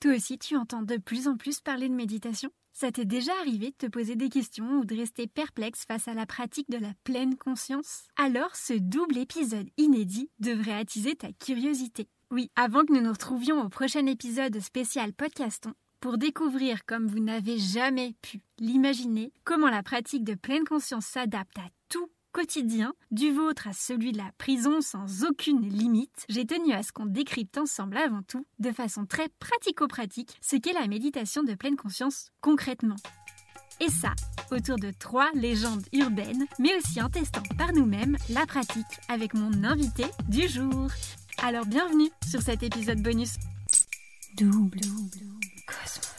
Toi aussi, tu entends de plus en plus parler de méditation Ça t'est déjà arrivé de te poser des questions ou de rester perplexe face à la pratique de la pleine conscience? Alors, ce double épisode inédit devrait attiser ta curiosité. Oui, avant que nous nous retrouvions au prochain épisode spécial Podcaston, pour découvrir comme vous n'avez jamais pu l'imaginer comment la pratique de pleine conscience s'adapte à quotidien, du vôtre à celui de la prison sans aucune limite, j'ai tenu à ce qu'on décrypte ensemble avant tout, de façon très pratico-pratique, ce qu'est la méditation de pleine conscience concrètement. Et ça, autour de trois légendes urbaines, mais aussi en testant par nous-mêmes la pratique avec mon invité du jour. Alors bienvenue sur cet épisode bonus. Double, Cosmos.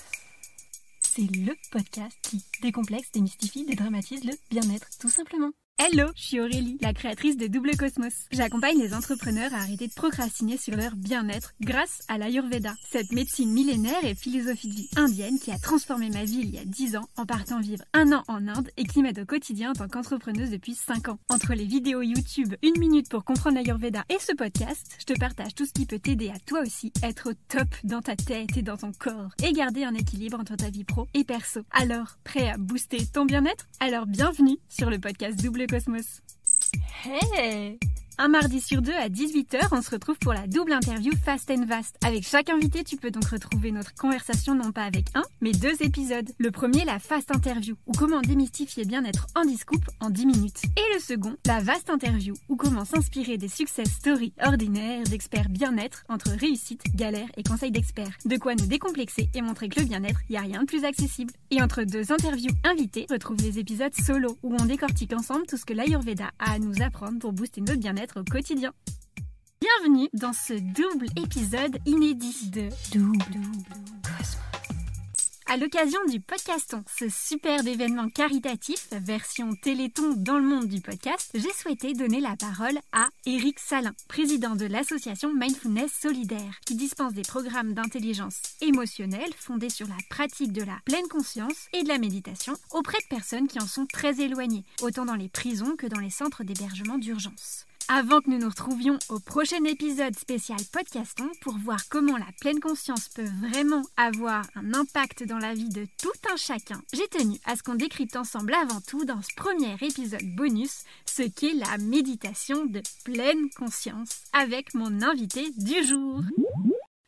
C'est le podcast qui décomplexe, démystifie, dédramatise le bien-être, tout simplement. Hello, je suis Aurélie, la créatrice de Double Cosmos. J'accompagne les entrepreneurs à arrêter de procrastiner sur leur bien-être grâce à l'Ayurveda, cette médecine millénaire et philosophie de vie indienne qui a transformé ma vie il y a 10 ans en partant vivre un an en Inde et qui m'aide au quotidien en tant qu'entrepreneuse depuis 5 ans. Entre les vidéos YouTube, une minute pour comprendre l'Ayurveda et ce podcast, je te partage tout ce qui peut t'aider à toi aussi être au top dans ta tête et dans ton corps et garder un équilibre entre ta vie pro et perso. Alors, prêt à booster ton bien-être? Alors bienvenue sur le podcast Double Cosmos. Hey un mardi sur deux à 18h, on se retrouve pour la double interview Fast and Vast. Avec chaque invité, tu peux donc retrouver notre conversation non pas avec un, mais deux épisodes. Le premier, la Fast Interview, ou comment démystifier bien-être en discoupe en 10 minutes. Et le second, la Vast Interview, ou comment s'inspirer des success stories ordinaires d'experts bien-être entre réussite, galère et conseils d'experts. De quoi nous décomplexer et montrer que le bien-être, il n'y a rien de plus accessible. Et entre deux interviews invitées, retrouve les épisodes solo, où on décortique ensemble tout ce que l'Ayurveda a à nous apprendre pour booster notre bien-être au quotidien. Bienvenue dans ce double épisode inédit de Double Cosmos. À l'occasion du podcaston, ce superbe événement caritatif, version téléthon dans le monde du podcast, j'ai souhaité donner la parole à Eric Salin, président de l'association Mindfulness Solidaire, qui dispense des programmes d'intelligence émotionnelle fondés sur la pratique de la pleine conscience et de la méditation auprès de personnes qui en sont très éloignées, autant dans les prisons que dans les centres d'hébergement d'urgence. Avant que nous nous retrouvions au prochain épisode spécial Podcaston pour voir comment la pleine conscience peut vraiment avoir un impact dans la vie de tout un chacun, j'ai tenu à ce qu'on décrypte ensemble avant tout dans ce premier épisode bonus ce qu'est la méditation de pleine conscience avec mon invité du jour.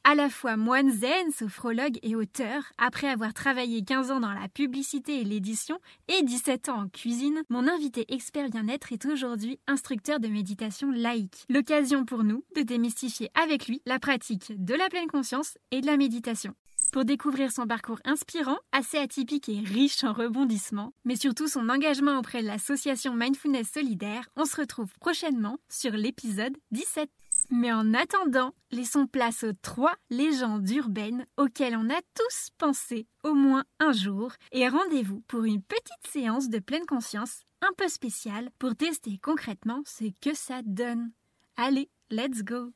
À la fois moine zen, sophrologue et auteur, après avoir travaillé 15 ans dans la publicité et l'édition et 17 ans en cuisine, mon invité expert bien-être est aujourd'hui instructeur de méditation laïque. L'occasion pour nous de démystifier avec lui la pratique de la pleine conscience et de la méditation. Pour découvrir son parcours inspirant, assez atypique et riche en rebondissements, mais surtout son engagement auprès de l'association Mindfulness Solidaire, on se retrouve prochainement sur l'épisode 17. Mais en attendant, laissons place aux trois légendes urbaines auxquelles on a tous pensé au moins un jour. Et rendez-vous pour une petite séance de pleine conscience un peu spéciale pour tester concrètement ce que ça donne. Allez, let's go.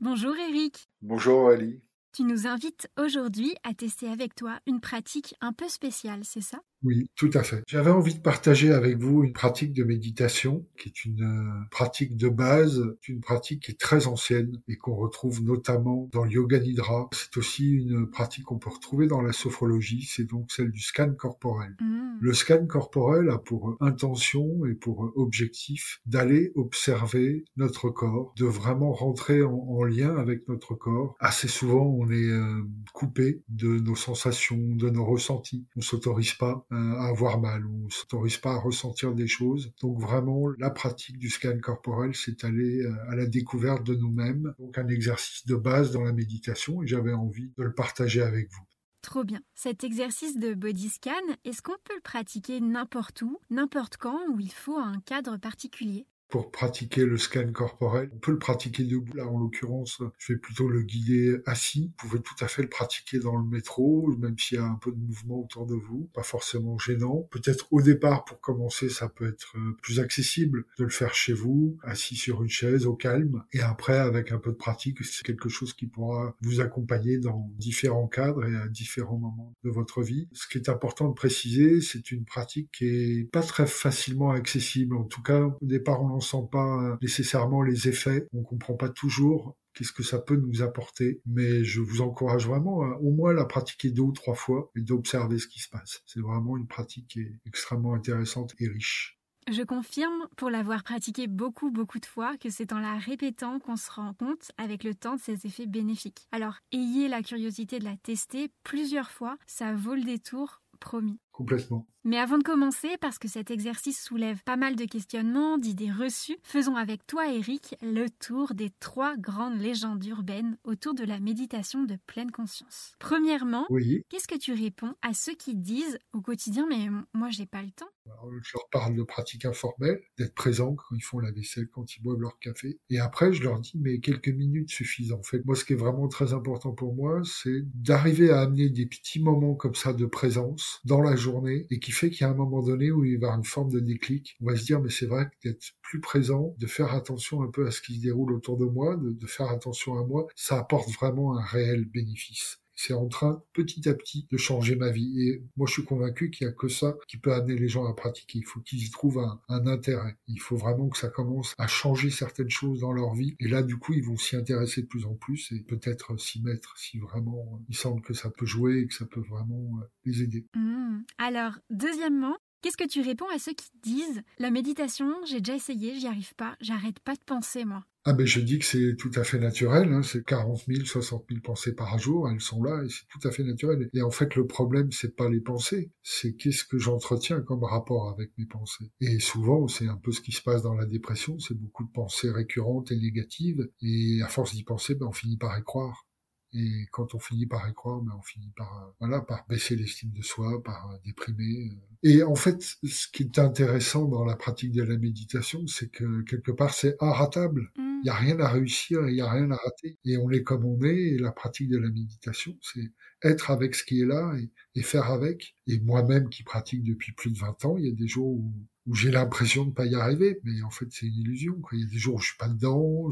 Bonjour Eric. Bonjour Ali Tu nous invites aujourd'hui à tester avec toi une pratique un peu spéciale, c'est ça? Oui, tout à fait. J'avais envie de partager avec vous une pratique de méditation qui est une euh, pratique de base, une pratique qui est très ancienne et qu'on retrouve notamment dans le yoga nidra. C'est aussi une pratique qu'on peut retrouver dans la sophrologie, c'est donc celle du scan corporel. Mmh. Le scan corporel a pour intention et pour objectif d'aller observer notre corps, de vraiment rentrer en, lien avec notre corps. Assez souvent, on est euh, coupé de nos sensations, de nos ressentis. On s'autorise pas à avoir mal ou s'autorise pas à ressentir des choses. Donc vraiment, la pratique du scan corporel, c'est aller euh, à la découverte de nous-mêmes. Donc un exercice de base dans la méditation et j'avais envie de le partager avec vous. Trop bien. Cet exercice de body scan, est-ce qu'on peut le pratiquer n'importe où, n'importe quand, ou il faut un cadre particulier? Pour pratiquer le scan corporel. On peut le pratiquer debout. Là, en l'occurrence, je vais plutôt le guider assis. Vous pouvez tout à fait le pratiquer dans le métro, même s'il y a un peu de mouvement autour de vous. Pas forcément gênant. Peut-être au départ, pour commencer, ça peut être euh, plus accessible de le faire chez vous, assis sur une chaise, au calme. Et après, avec un peu de pratique, c'est quelque chose qui pourra vous accompagner dans différents cadres et à différents moments de votre vie. Ce qui est important de préciser, c'est une pratique qui est pas très facilement accessible. En tout cas, au départ, n'en sent pas nécessairement les effets, on comprend pas toujours qu'est-ce que ça peut nous apporter. Mais je vous encourage vraiment à au moins la pratiquer deux ou trois fois et d'observer ce qui se passe. C'est vraiment une pratique extrêmement intéressante et riche. Je confirme, pour l'avoir pratiqué beaucoup, beaucoup de fois, que c'est en la répétant qu'on se rend compte avec le temps de ses effets bénéfiques. Alors, ayez la curiosité de la tester plusieurs fois, ça vaut le détour, promis. Complètement. Mais avant de commencer, parce que cet exercice soulève pas mal de questionnements, d'idées reçues, faisons avec toi, Eric, le tour des trois grandes légendes urbaines autour de la méditation de pleine conscience. Premièrement, qu'est-ce que tu réponds à ceux qui disent au quotidien, mais moi j'ai pas le temps? Je leur parle de pratiques informelles, d'être présent quand ils font la vaisselle, quand ils boivent leur café. Et après, je leur dis, mais quelques minutes suffisent en fait. Moi, ce qui est vraiment très important pour moi, c'est d'arriver à amener des petits moments comme ça de présence dans la journée et qui fait qu'il y a un moment donné où il va y avoir une forme de déclic. On va se dire, mais c'est vrai que d'être plus présent, de faire attention un peu à ce qui se déroule autour de moi, de faire attention à moi, ça apporte vraiment un réel bénéfice c'est en train petit à petit de changer ma vie. Et moi, je suis convaincu qu'il n'y a que ça qui peut amener les gens à pratiquer. Il faut qu'ils y trouvent un, intérêt. Il faut vraiment que ça commence à changer certaines choses dans leur vie. Et là, du coup, ils vont s'y intéresser de plus en plus et peut-être s'y mettre si vraiment ils sentent que ça peut jouer et que ça peut vraiment euh, les aider. Mmh. Alors, deuxièmement, Qu'est-ce que tu réponds à ceux qui disent La méditation, j'ai déjà essayé, j'y arrive pas, j'arrête pas de penser, moi ah ben je dis que c'est tout à fait naturel, hein, c'est 40 000, 60 000 pensées par jour, elles sont là et c'est tout à fait naturel. Et en fait le problème c'est pas les pensées, c'est qu'est-ce que j'entretiens comme rapport avec mes pensées. Et souvent c'est un peu ce qui se passe dans la dépression, c'est beaucoup de pensées récurrentes et négatives et à force d'y penser, ben, on finit par y croire. Et quand on finit par y croire, ben on finit par euh, voilà par baisser l'estime de soi, par euh, déprimer. Euh. Et en fait, ce qui est intéressant dans la pratique de la méditation, c'est que quelque part c'est inratable. Mmh. Il n'y a rien à réussir, il n'y a rien à rater. Et on est comme on est. Et la pratique de la méditation, c'est être avec ce qui est là et, et faire avec. Et moi-même qui pratique depuis plus de 20 ans, il y a des jours où j'ai l'impression de pas y arriver, mais en fait c'est une illusion. Il y a des jours où je suis pas dedans,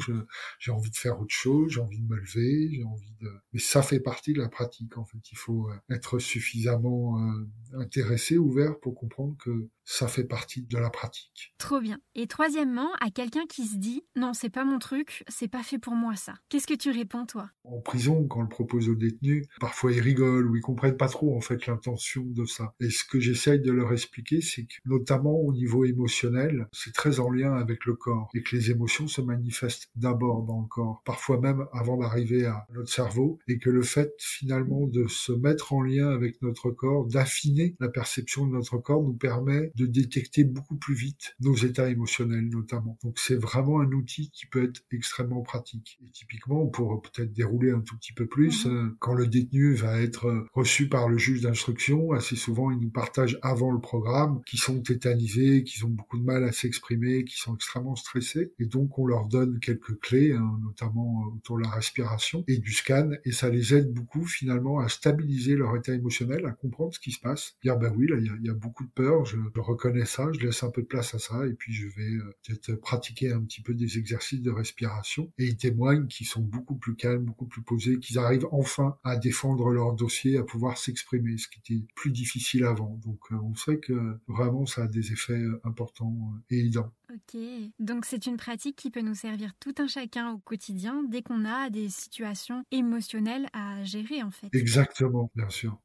j'ai envie de faire autre chose, j'ai envie de me lever, j'ai envie de. Mais ça fait partie de la pratique. En fait, il faut euh, être suffisamment euh, intéressé, ouvert pour comprendre que ça fait partie de la pratique. Trop bien. Et troisièmement, à quelqu'un qui se dit non, c'est pas mon truc, c'est pas fait pour moi ça. Qu'est-ce que tu réponds toi? En prison, quand on le propose aux détenus, parfois ils rigolent ou ils comprennent pas trop en fait l'intention de ça. Et ce que j'essaye de leur expliquer, c'est que notamment au niveau émotionnel, c'est très en lien avec le corps et que les émotions se manifestent d'abord dans le corps, parfois même avant d'arriver à notre cerveau, et que le fait finalement de se mettre en lien avec notre corps, d'affiner la perception de notre corps, nous permet de détecter beaucoup plus vite nos états émotionnels notamment. Donc c'est vraiment un outil qui peut être extrêmement pratique. Et typiquement, pour peut-être dérouler un tout petit peu plus, mhm. euh, quand le détenu va être reçu par le juge d'instruction, assez souvent il nous partage avant le programme qui sont tétanisés, qui ont beaucoup de mal à s'exprimer, qui sont extrêmement stressés. Et donc on leur donne quelques clés, hein, notamment autour de la respiration et du scan, et ça les aide beaucoup finalement à stabiliser leur état émotionnel, à comprendre ce qui se passe. Dire ben oui, là il y a, y a, beaucoup de peur, je, je reconnais ça, je laisse un peu de place à ça, et puis je vais euh, peut-être pratiquer un petit peu des exercices de respiration. Et ils témoignent qu'ils sont beaucoup plus calmes, beaucoup plus posés, qu'ils arrivent enfin à défendre leur dossier, à pouvoir s'exprimer, ce qui était plus difficile avant. Donc euh, on sait que vraiment ça a des effets euh, importants et évidents. Ok, donc c'est une pratique qui peut nous servir tout un chacun au quotidien dès qu'on a des situations émotionnelles à gérer en fait. Exactement, bien sûr.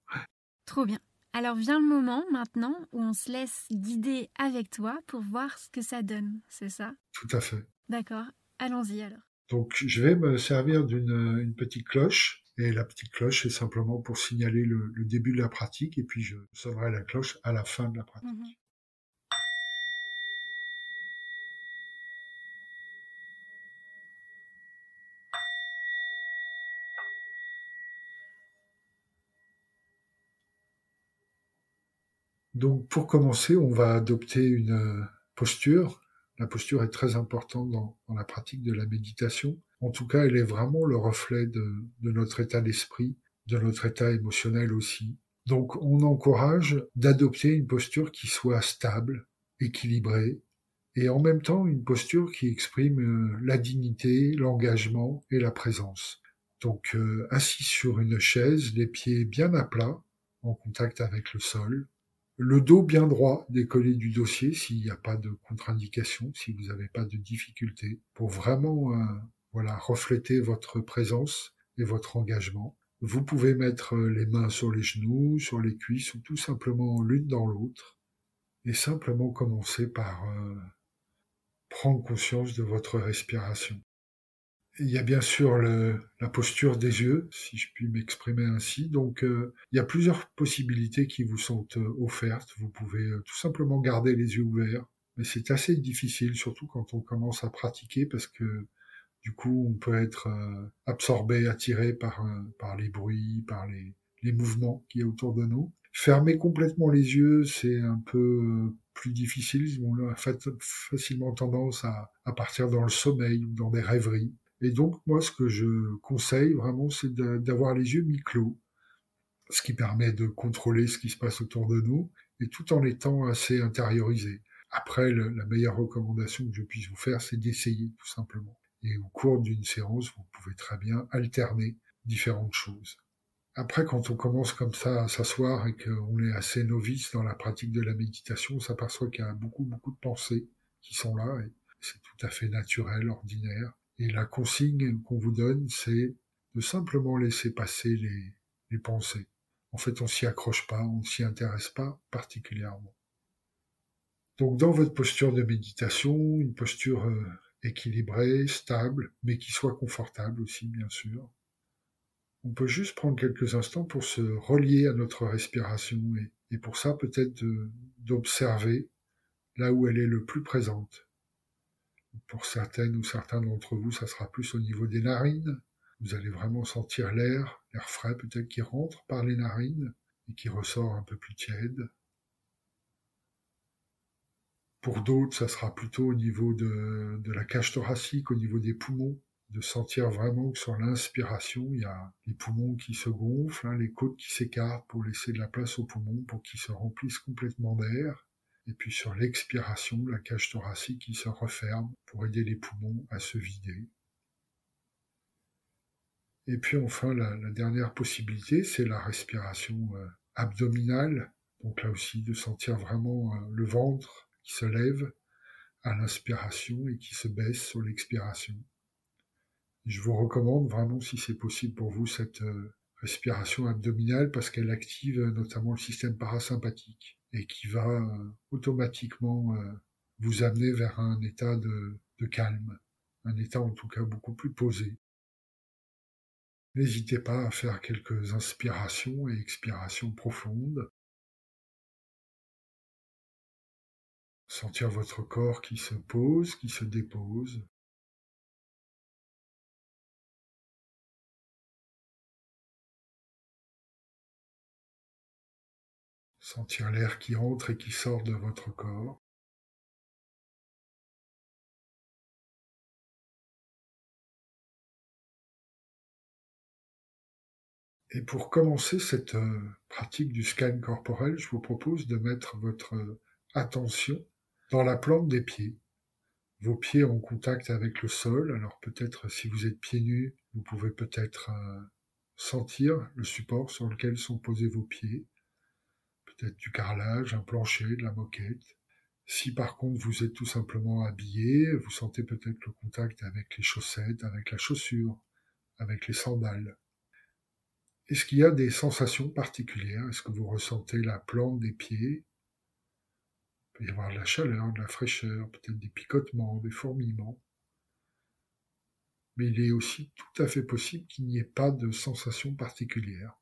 Trop bien. Alors vient le moment maintenant où on se laisse guider avec toi pour voir ce que ça donne, c'est ça? Tout à fait. D'accord, allons-y alors. Donc je vais me servir d'une petite cloche et la petite cloche c'est simplement pour signaler le, début de la pratique et puis je sonnerai la cloche à la fin de la pratique. Mhm. Donc pour commencer, on va adopter une euh, posture. La posture est très importante dans, la pratique de la méditation. En tout cas, elle est vraiment le reflet de, notre état d'esprit, de notre état émotionnel aussi. Donc on encourage d'adopter une posture qui soit stable, équilibrée, et en même temps une posture qui exprime euh, la dignité, l'engagement et la présence. Donc euh, assis sur une chaise, les pieds bien à plat, en contact avec le sol, Le dos bien droit décollé du dossier s'il n'y a pas de contre-indication, si vous n'avez pas de difficulté, pour vraiment euh, voilà refléter votre présence et votre engagement. Vous pouvez mettre euh, les mains sur les genoux, sur les cuisses ou tout simplement l'une dans l'autre et simplement commencer par euh, prendre conscience de votre respiration. Il y a bien sûr la posture des yeux, si je puis m'exprimer ainsi. Donc, euh, il y a plusieurs possibilités qui vous sont euh, offertes. Vous pouvez euh, tout simplement garder les yeux ouverts, mais c'est assez difficile, surtout quand on commence à pratiquer, parce que du coup, on peut être absorbé, attiré par, par les bruits, par les, les mouvements qui y a autour de nous. Fermer complètement les yeux, c'est un peu plus difficile. On a facilement tendance à, à partir dans le sommeil ou dans des rêveries. Et donc, moi, ce que je conseille vraiment, c'est d'avoir les yeux mi-clos, ce qui permet de contrôler ce qui se passe autour de nous, et tout en étant assez intériorisé. Après, la meilleure recommandation que je puisse vous faire, c'est d'essayer, tout simplement. Et au cours d'une séance, vous pouvez très bien alterner différentes choses. Après, quand on commence comme ça à s'asseoir et qu'on est assez novice dans la pratique de la méditation, on s'aperçoit qu'il y a beaucoup, beaucoup de pensées qui sont là, et c'est tout à fait naturel, ordinaire. Et la consigne qu'on vous donne, c'est de simplement laisser passer les, pensées. En fait, on s'y accroche pas, on ne s'y intéresse pas particulièrement. Donc, dans votre posture de méditation, une posture euh, équilibrée, stable, mais qui soit confortable aussi, bien sûr. On peut juste prendre quelques instants pour se relier à notre respiration et pour ça peut-être d'observer là où elle est le plus présente. Pour certaines ou certains d'entre vous, ça sera plus au niveau des narines. Vous allez vraiment sentir l'air, l'air frais peut-être qui rentre par les narines et qui ressort un peu plus tiède. Pour d'autres, ça sera plutôt au niveau de, la cage thoracique, au niveau des poumons, de sentir vraiment que sur l'inspiration, il y a les poumons qui se gonflent, hein, les côtes qui s'écartent pour laisser de la place aux poumons, pour qu'ils se remplissent complètement d'air. Et puis sur l'expiration, la cage thoracique qui se referme pour aider les poumons à se vider. Et puis enfin, la, dernière possibilité, c'est la respiration euh, abdominale. Donc là aussi, de sentir vraiment euh, le ventre qui se lève à l'inspiration et qui se baisse sur l'expiration. Je vous recommande vraiment, si c'est possible pour vous, cette euh, respiration abdominale parce qu'elle active notamment le système parasympathique et qui va euh, automatiquement euh, vous amener vers un état de, de calme, un état en tout cas beaucoup plus posé. N'hésitez pas à faire quelques inspirations et expirations profondes. Sentir votre corps qui se pose, qui se dépose. Sentir l'air qui entre et qui sort de votre corps. Et pour commencer cette euh, pratique du scan corporel, je vous propose de mettre votre attention dans la plante des pieds. Vos pieds en contact avec le sol, alors peut-être si vous êtes pieds nus, vous pouvez peut-être euh, sentir le support sur lequel sont posés vos pieds peut-être du carrelage, un plancher, de la moquette. Si par contre vous êtes tout simplement habillé, vous sentez peut-être le contact avec les chaussettes, avec la chaussure, avec les sandales. Est-ce qu'il y a des sensations particulières? Est-ce que vous ressentez la plante des pieds? Il peut y avoir de la chaleur, de la fraîcheur, peut-être des picotements, des fourmillements. Mais il est aussi tout à fait possible qu'il n'y ait pas de sensations particulières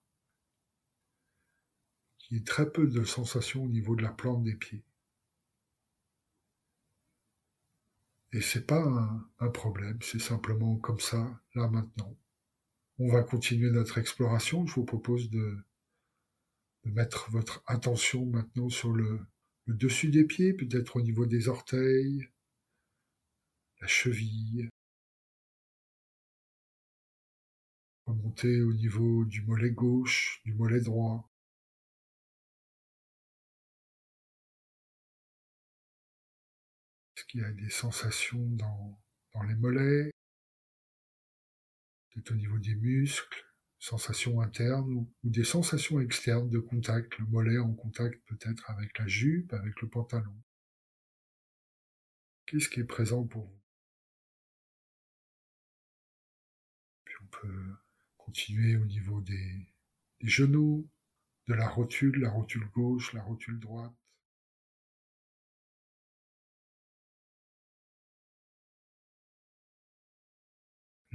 qu'il y ait très peu de sensations au niveau de la plante des pieds. Et c'est pas un, problème, c'est simplement comme ça, là maintenant. On va continuer notre exploration. Je vous propose de, mettre votre attention maintenant sur le, le dessus des pieds, peut-être au niveau des orteils, la cheville, remonter au niveau du mollet gauche, du mollet droit, Il y a des sensations dans, les mollets, peut-être au niveau des muscles, sensations internes ou, des sensations externes de contact, le mollet en contact peut-être avec la jupe, avec le pantalon. Qu'est-ce qui est présent pour vous? Puis on peut continuer au niveau des, des genoux, de la rotule, la rotule gauche, la rotule droite.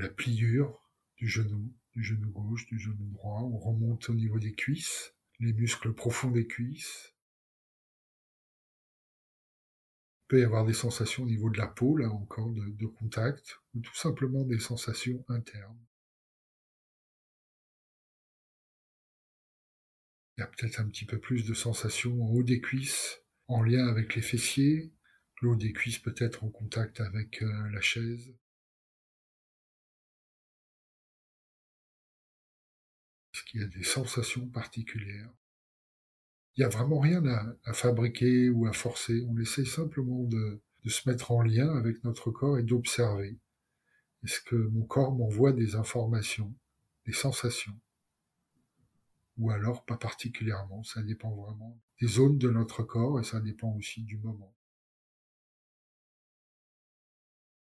La pliure du genou, du genou gauche, du genou droit. On remonte au niveau des cuisses, les muscles profonds des cuisses. Il peut y avoir des sensations au niveau de la peau, là encore, de, de contact, ou tout simplement des sensations internes. Il y a peut-être un petit peu plus de sensations en haut des cuisses, en lien avec les fessiers. Le haut des cuisses peut être en contact avec euh, la chaise. Y a des sensations particulières Il n'y a vraiment rien à, fabriquer ou à forcer. On essaie simplement de se mettre en lien avec notre corps et d'observer. Est-ce que mon corps m'envoie des informations, des sensations? Ou alors pas particulièrement. Ça dépend vraiment des zones de notre corps et ça dépend aussi du moment.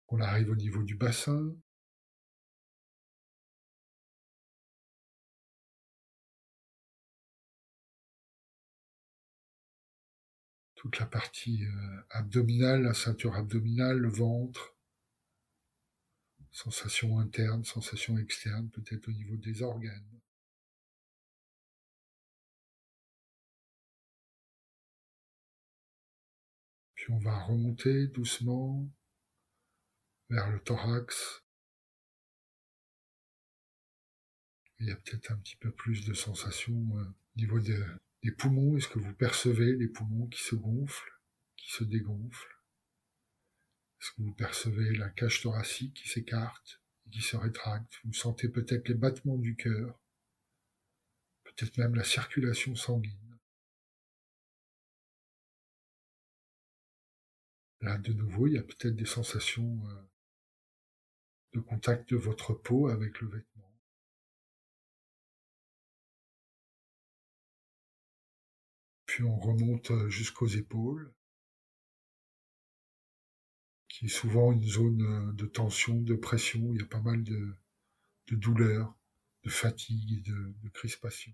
On arrive au niveau du bassin. Toute la partie euh, abdominale, la ceinture abdominale, le ventre, sensations internes, sensations externes, peut-être au niveau des organes. Puis on va remonter doucement vers le thorax. Il y a peut-être un petit peu plus de sensation euh, au niveau des poumons. Est-ce que vous percevez les poumons qui se gonflent, qui se dégonflent? Est-ce que vous percevez la cage thoracique qui s'écarte et qui se rétracte? Vous sentez peut-être les battements du cœur, peut-être même la circulation sanguine. Là, de nouveau, il y a peut-être des sensations euh, de contact de votre peau avec le vêtement. Puis on remonte euh, jusqu'aux épaules, qui est souvent une zone euh, de tension, de pression. Il y a pas mal de, de douleur, de fatigue et de, crispation.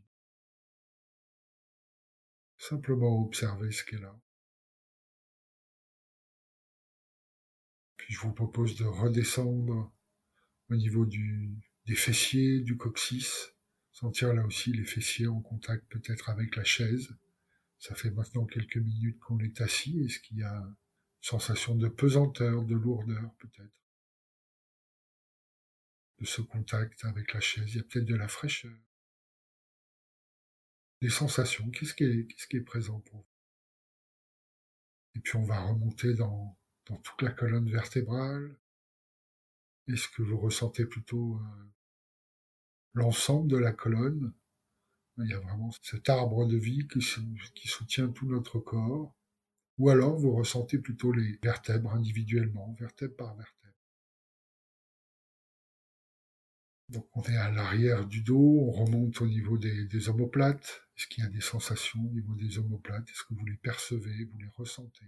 Simplement observer ce qu'est là. Puis je vous propose de redescendre au niveau des fessiers, du coccyx, sentir là aussi les fessiers en contact peut-être avec la chaise. Ça fait maintenant quelques minutes qu'on est assis. Est-ce qu'il y a une sensation de pesanteur, de lourdeur peut-être? De ce contact avec la chaise, il y a peut-être de la fraîcheur. Des sensations, qu'est-ce qui est, est présent pour vous? Et puis on va remonter dans dans toute la colonne vertébrale Est-ce que vous ressentez plutôt euh, l'ensemble de la colonne? Il y a vraiment cet arbre de vie qui, soutient tout notre corps. Ou alors vous ressentez plutôt les vertèbres individuellement, vertèbre par vertèbre. Donc on est à l'arrière du dos, on remonte au niveau des, omoplates. Est-ce qu'il y a des sensations au niveau des omoplates? Est-ce que vous les percevez, vous les ressentez?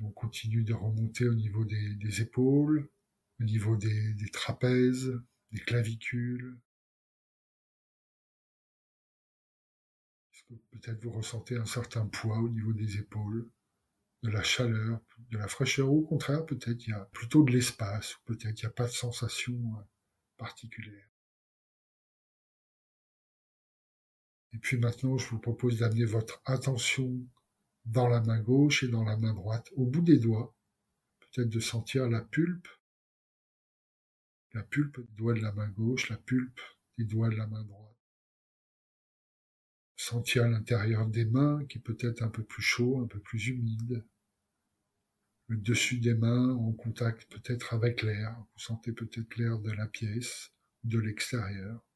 On continue de remonter au niveau des, épaules, au niveau des trapèzes, des clavicules. Peut-être vous ressentez un certain poids au niveau des épaules, de la chaleur, de la fraîcheur, au contraire, peut-être il y a plutôt de l'espace, ou peut-être il n'y a pas de sensation euh, particulière. Et puis maintenant, je vous propose d'amener votre attention dans la main gauche et dans la main droite, au bout des doigts, peut-être de sentir la pulpe, la pulpe des doigts de la main gauche, la pulpe des doigts de la main droite. Sentir l'intérieur des mains qui peut être un peu plus chaud, un peu plus humide. Le dessus des mains en contact peut-être avec l'air. Vous sentez peut-être l'air de la pièce, de l'extérieur.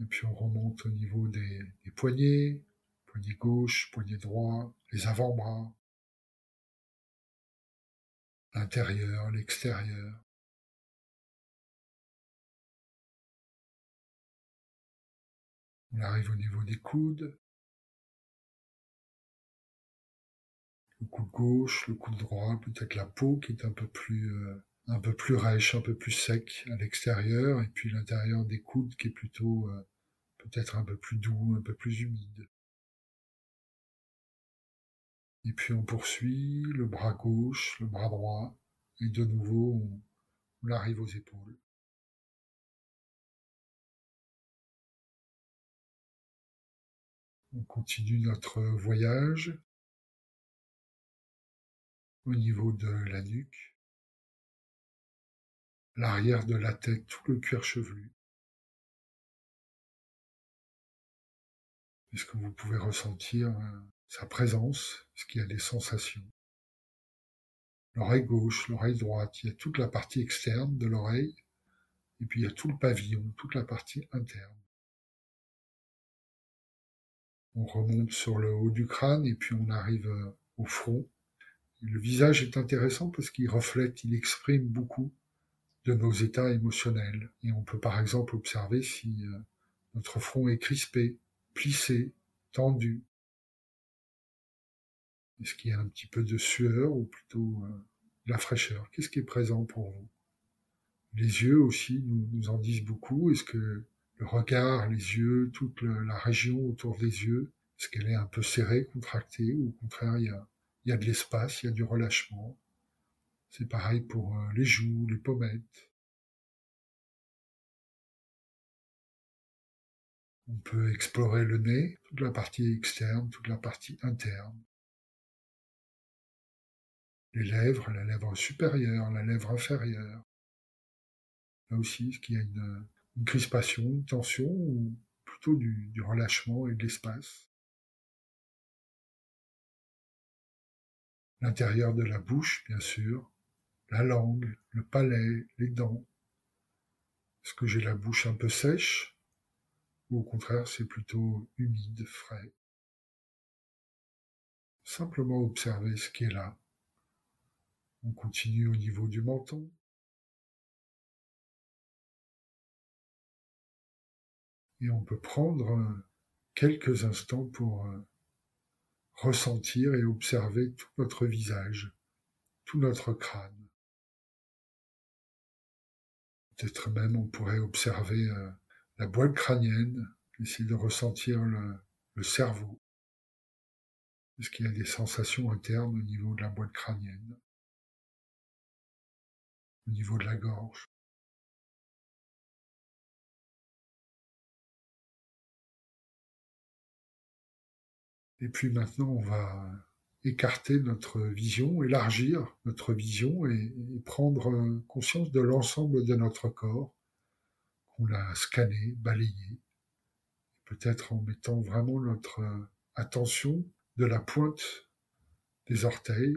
Et puis on remonte au niveau des, des poignets, poignet gauche, poignet droit, les avant-bras, l'intérieur, l'extérieur. On arrive au niveau des coudes. Le coude gauche, le coude droit, peut-être la peau qui est un peu plus euh, un peu plus rêche, un peu plus sec à l'extérieur, et puis l'intérieur des coudes qui est plutôt euh, peut-être un peu plus doux, un peu plus humide. Et puis on poursuit le bras gauche, le bras droit, et de nouveau on arrive aux épaules. On continue notre voyage au niveau de la nuque, l'arrière de la tête, tout le cuir chevelu. Est-ce que vous pouvez ressentir euh, sa présence? Est-ce qu'il y a des sensations? L'oreille gauche, l'oreille droite, il y a toute la partie externe de l'oreille, et puis il y a tout le pavillon, toute la partie interne. On remonte sur le haut du crâne et puis on arrive euh, au front. le visage est intéressant parce qu'il reflète, il exprime beaucoup de nos états émotionnels. Et on peut par exemple observer si euh, notre front est crispé, plissé, tendu. Est-ce qu'il y a un petit peu de sueur ou plutôt euh, de la fraîcheur? Qu'est-ce qui est présent pour vous? Les yeux aussi nous, nous en disent beaucoup. Est-ce que le regard, les yeux, toute la région autour des yeux, est-ce qu'elle est un peu serrée, contractée, ou au contraire, il y a, il y a de l'espace, il y a du relâchement. C'est pareil pour euh, les joues, les pommettes. On peut explorer le nez, toute la partie externe, toute la partie interne. Les lèvres, la lèvre supérieure, la lèvre inférieure. Là aussi, est-ce qu'il y a une, une crispation, une tension, ou plutôt du, relâchement et de l'espace. L'intérieur de la bouche, bien sûr, la langue, le palais, les dents. Est-ce que j'ai la bouche un peu sèche? Ou au contraire c'est plutôt humide, frais? Simplement observer ce qui est là. On continue au niveau du menton. Et on peut prendre euh, quelques instants pour euh, ressentir et observer tout notre visage, tout notre crâne. Peut-être même on pourrait observer euh, la boîte crânienne, essayer de ressentir le, le cerveau. Est-ce qu'il y a des sensations internes au niveau de la boîte crânienne, au niveau de la gorge? Et puis maintenant, on va écarter notre vision, élargir notre vision et, prendre conscience de l'ensemble de notre corps qu'on a scanné, balayé, peut-être en mettant vraiment notre attention de la pointe des orteils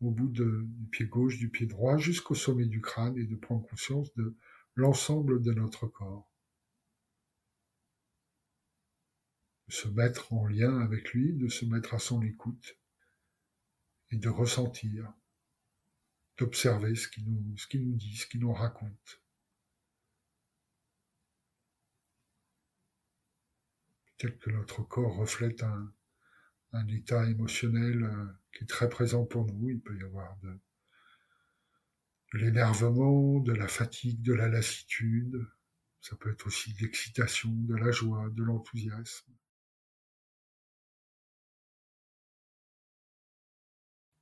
au bout du pied gauche, du pied droit, jusqu'au sommet du crâne et de prendre conscience de l'ensemble de notre corps. de se mettre en lien avec lui, de se mettre à son écoute et de ressentir, d'observer ce qu'il nous, dit, ce qu'il nous raconte. Peut-être que notre corps reflète un, un état émotionnel euh, qui est très présent pour nous. Il peut y avoir de, de l'énervement, de la fatigue, de la lassitude. Ça peut être aussi de l'excitation, de la joie, de l'enthousiasme.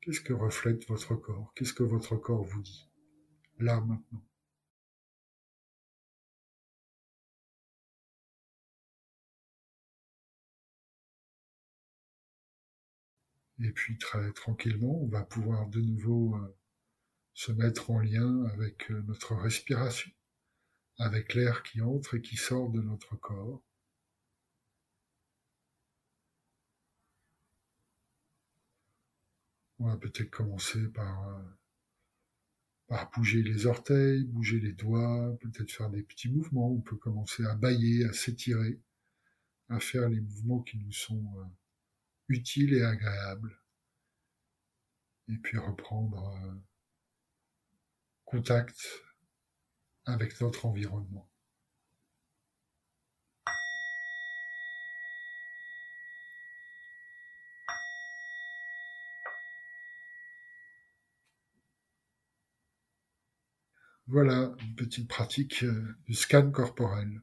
Qu'est-ce que reflète votre corps? Qu'est-ce que votre corps vous dit? Là, maintenant. Et puis très tranquillement, on va pouvoir de nouveau euh, se mettre en lien avec euh, notre respiration, avec l'air qui entre et qui sort de notre corps. On va peut-être commencer par, euh, par bouger les orteils, bouger les doigts, peut-être faire des petits mouvements. On peut commencer à bailler, à s'étirer, à faire les mouvements qui nous sont euh, utiles et agréables. Et puis reprendre euh, contact avec notre environnement. Voilà, une petite pratique euh, du scan corporel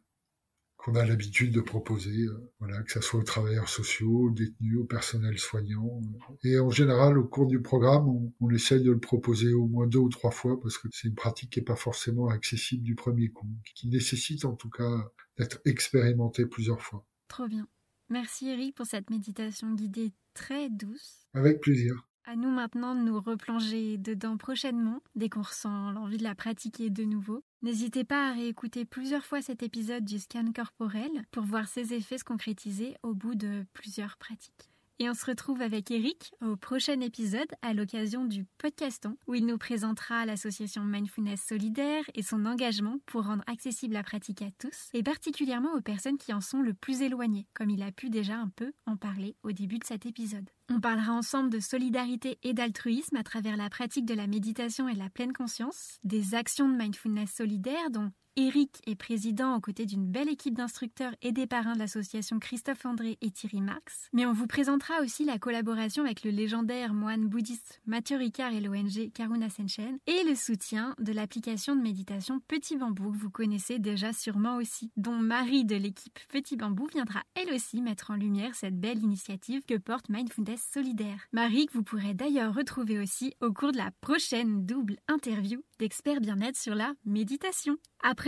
qu'on a l'habitude de proposer, euh, voilà, que ce soit aux travailleurs sociaux, aux détenus, au personnel soignant. Et en général, au cours du programme, on, on essaye de le proposer au moins deux ou trois fois parce que c'est une pratique qui n'est pas forcément accessible du premier coup, qui nécessite en tout cas d'être expérimentée plusieurs fois. Trop bien. Merci Eric pour cette méditation guidée très douce. Avec plaisir. À nous maintenant de nous replonger dedans prochainement, dès qu'on ressent l'envie de la pratiquer de nouveau. N'hésitez pas à réécouter plusieurs fois cet épisode du scan corporel pour voir ses effets se concrétiser au bout de plusieurs pratiques. Et on se retrouve avec Eric au prochain épisode à l'occasion du podcaston où il nous présentera l'association Mindfulness Solidaire et son engagement pour rendre accessible la pratique à tous et particulièrement aux personnes qui en sont le plus éloignées, comme il a pu déjà un peu en parler au début de cet épisode. On parlera ensemble de solidarité et d'altruisme à travers la pratique de la méditation et de la pleine conscience, des actions de mindfulness solidaire dont Eric est président aux côtés d'une belle équipe d'instructeurs et des parrains de l'association Christophe André et Thierry Marx. Mais on vous présentera aussi la collaboration avec le légendaire moine bouddhiste Mathieu Ricard et l'ONG Karuna Senchen et le soutien de l'application de méditation Petit Bambou que vous connaissez déjà sûrement aussi, dont Marie de l'équipe Petit Bambou viendra elle aussi mettre en lumière cette belle initiative que porte Mindfulness Solidaire. Marie que vous pourrez d'ailleurs retrouver aussi au cours de la prochaine double interview d'experts bien-être sur la méditation.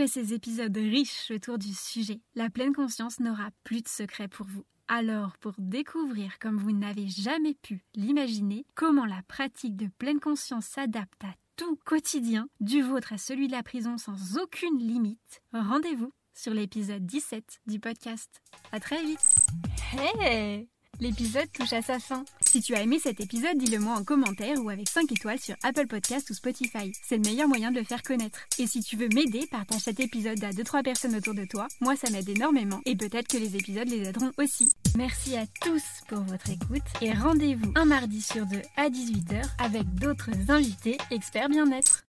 Ces épisodes riches autour du sujet, la pleine conscience n'aura plus de secret pour vous. Alors, pour découvrir comme vous n'avez jamais pu l'imaginer, comment la pratique de pleine conscience s'adapte à tout quotidien, du vôtre à celui de la prison sans aucune limite, rendez-vous sur l'épisode 17 du podcast. À très vite. Hey L'épisode touche à sa fin. Si tu as aimé cet épisode, dis-le moi en commentaire ou avec 5 étoiles sur Apple Podcast ou Spotify. C'est le meilleur moyen de le faire connaître. Et si tu veux m'aider, partage cet épisode à 2-3 personnes autour de toi. Moi, ça m'aide énormément et peut-être que les épisodes les aideront aussi. Merci à tous pour votre écoute et rendez-vous un mardi sur deux à 18h avec d'autres invités experts bien-être.